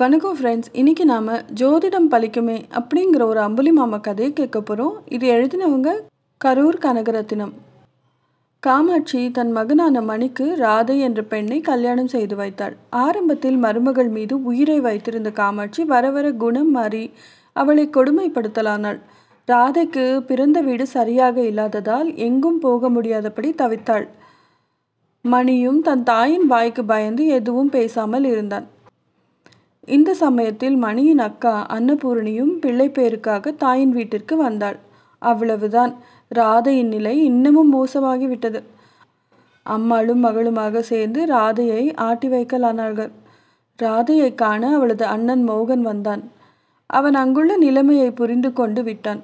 வணக்கம் ஃப்ரெண்ட்ஸ் இன்றைக்கி நாம் ஜோதிடம் பலிக்குமே அப்படிங்கிற ஒரு அம்புலி மாமா கதையை கேட்க போகிறோம் இது எழுதினவங்க கரூர் கனகரத்தினம். காமாட்சி தன் மகனான மணிக்கு ராதை என்ற பெண்ணை கல்யாணம் செய்து வைத்தாள். ஆரம்பத்தில் மருமகள் மீது உயிரை வைத்திருந்த காமாட்சி வர வர குணம் மாறி அவளை கொடுமைப்படுத்தலானாள். ராதைக்கு பிறந்த வீடு சரியாக இல்லாததால் எங்கும் போக முடியாதபடி தவித்தாள். மணியும் தன் தாயின் வாய்க்கு பயந்து எதுவும் பேசாமல் இருந்தான். இந்த சமயத்தில் மணியின் அக்கா அன்னபூரணியும் பிள்ளை பேருக்காக தாயின் வீட்டிற்கு வந்தாள். அவ்வளவுதான். ராதையின் நிலை இன்னமும் மோசமாகிவிட்டது. அம்மாளும் மகளுமாக சேர்ந்து ராதையை ஆட்டி வைக்கலானார்கள். ராதையை காண அவளது அண்ணன் மோகன் வந்தான். அவன் அங்குள்ள நிலைமையை புரிந்து கொண்டு விட்டான்.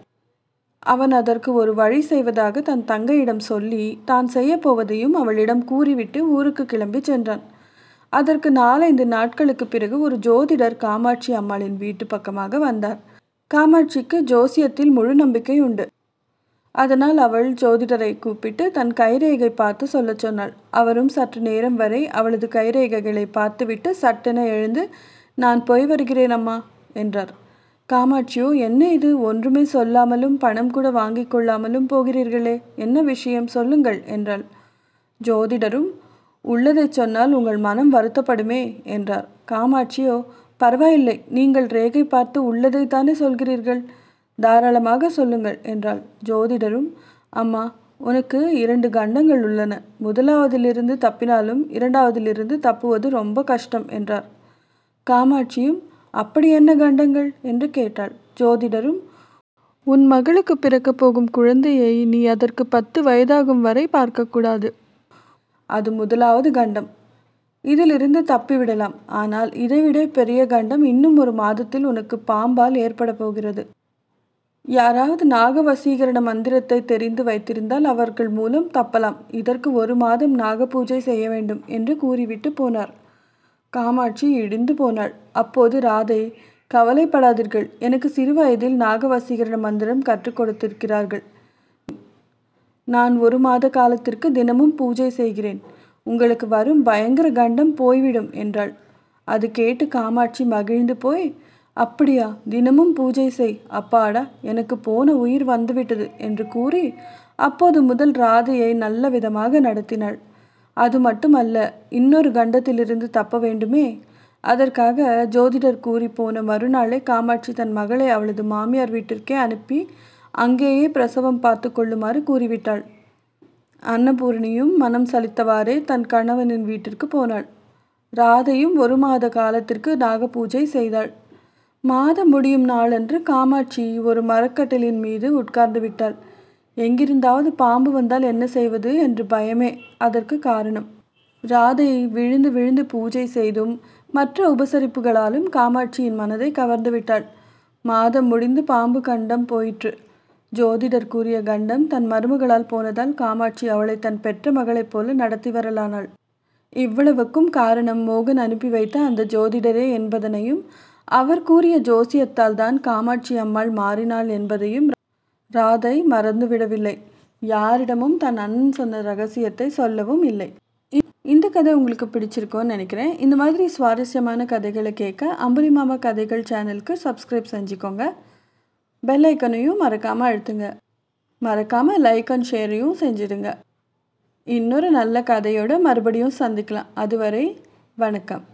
அவன் அதற்கு ஒரு வழி செய்வதாக தன் தங்கையிடம் சொல்லி தான் செய்யப்போவதையும் அவளிடம் கூறிவிட்டு ஊருக்கு கிளம்பி சென்றான். அதற்கு நாலைந்து நாட்களுக்கு பிறகு ஒரு ஜோதிடர் காமாட்சி அம்மாளின் வீட்டு பக்கமாக வந்தார். காமாட்சிக்கு ஜோசியத்தில் முழு நம்பிக்கை உண்டு. அதனால் அவள் ஜோதிடரை கூப்பிட்டு தன் கைரேகை பார்த்து சொல்லச் சொன்னாள். அவரும் சற்று நேரம் வரை அவளது கைரேகைகளை பார்த்துவிட்டு சட்டென எழுந்து நான் போய் வருகிறேன் அம்மா என்றார். காமாட்சியோ என்ன இது? ஒன்றுமே சொல்லாமலும் பணம் கூட வாங்கிக் கொள்ளாமலும் போகிறீர்களே. என்ன விஷயம்? சொல்லுங்கள் என்றாள். ஜோதிடரும் உள்ளதை சொன்னால் உங்கள் மனம் வருத்தப்படுமே என்றார். காமாட்சியோ பரவாயில்லை நீங்கள் ரேகை பார்த்து உள்ளதை தானே சொல்கிறீர்கள்? தாராளமாக சொல்லுங்கள் என்றாள். ஜோதிடரும் அம்மா உனக்கு இரண்டு கண்டங்கள் உள்ளன. முதலாவதிலிருந்து தப்பினாலும் இரண்டாவதிலிருந்து தப்புவது ரொம்ப கஷ்டம் என்றார். காமாட்சியும் அப்படி என்ன கண்டங்கள்? என்று கேட்டாள். ஜோதிடரும் உன் மகளுக்கு பிறக்கப் போகும் குழந்தையை நீ அதற்கு பத்து வயதாகும் வரை பார்க்கக்கூடாது அது முதலாவது கண்டம். இதிலிருந்து தப்பிவிடலாம். ஆனால் இதைவிட பெரிய கண்டம் இன்னும் ஒரு மாதத்தில் உனக்கு பாம்பால் ஏற்பட போகிறது. யாராவது நாக வசீகரண மந்திரத்தை தெரிந்து வைத்திருந்தால் அவர்கள் மூலம் தப்பலாம். இதற்கு ஒரு மாதம் நாக பூஜை செய்ய வேண்டும் என்று கூறிவிட்டு போனார். காமாட்சி இடிந்து போனாள். அப்போது ராதை கவலைப்படாதீர்கள். எனக்கு சிறு வயதில் நாகவசீகரண மந்திரம் கற்றுக் கொடுத்திருக்கிறார்கள். நான் ஒரு மாத காலத்திற்கு தினமும் பூஜை செய்கிறேன். உங்களுக்கு வரும் பயங்கர கண்டம் போய்விடும் என்றாள். அது கேட்டு காமாட்சி மகிழ்ந்து போய் அப்படியா தினமும் பூஜை செய் அப்பாடா எனக்கு போன உயிர் வந்துவிட்டது என்று கூறி அப்போது முதல் ராதையை நல்ல விதமாக நடத்தினாள். அது மட்டுமல்ல இன்னொரு கண்டத்திலிருந்து தப்ப வேண்டுமே. அதற்காக ஜோதிடர் கூறி போன மறுநாளே காமாட்சி தன் மகளை அவளது மாமியார் வீட்டிற்கே அனுப்பி அங்கேயே பிரசவம் பார்த்து கொள்ளுமாறு கூறிவிட்டாள். அன்னபூரணியும் மனம் சலித்தவாறே தன் கணவனின் வீட்டிற்கு போனாள். ராதையும் ஒரு மாத காலத்திற்கு நாகபூஜை செய்தாள். மாதம் முடியும் நாளன்று காமாட்சி ஒரு மரக்கட்டலின் மீது உட்கார்ந்து விட்டாள். எங்கிருந்தாவது பாம்பு வந்தால் என்ன செய்வது என்று பயமே அதற்கு காரணம். ராதையை விழுந்து விழுந்து பூஜை செய்தும் மற்ற உபசரிப்புகளாலும் காமாட்சியின் மனதை கவர்ந்து விட்டாள். மாதம் முடிந்து பாம்பு கண்டம் போயிற்று. ஜோதிடர் கூறிய கண்டம் தன் மருமகளால் போனதால் காமாட்சி அவளை தன் பெற்ற மகளைப் போல நடத்தி வரலானாள். இவ்வளவுக்கும் காரணம் மோகன் அனுப்பி வைத்த அந்த ஜோதிடரே என்பதனையும் அவர் கூறிய ஜோசியத்தால் தான் காமாட்சி அம்மாள் மாறினாள் என்பதையும் ராதை மறந்துவிடவில்லை. யாரிடமும் தன் அண்ணன் சொன்ன ரகசியத்தை சொல்லவும் இல்லை. இந்த கதை உங்களுக்கு பிடிச்சிருக்கோன்னு நினைக்கிறேன். இந்த மாதிரி சுவாரஸ்யமான கதைகளை கேட்க அம்புலி மாமா கதைகள் சேனலுக்கு சப்ஸ்கிரைப் செஞ்சுக்கோங்க. பெல் ஐக்கனையும் மறக்காமல் அழுத்துங்க. மறக்காமல் லைக் அண்ட் ஷேரையும் செஞ்சிடுங்க. இன்னொரு நல்ல கதையோடு மறுபடியும் சந்திக்கலாம். அதுவரை வணக்கம்.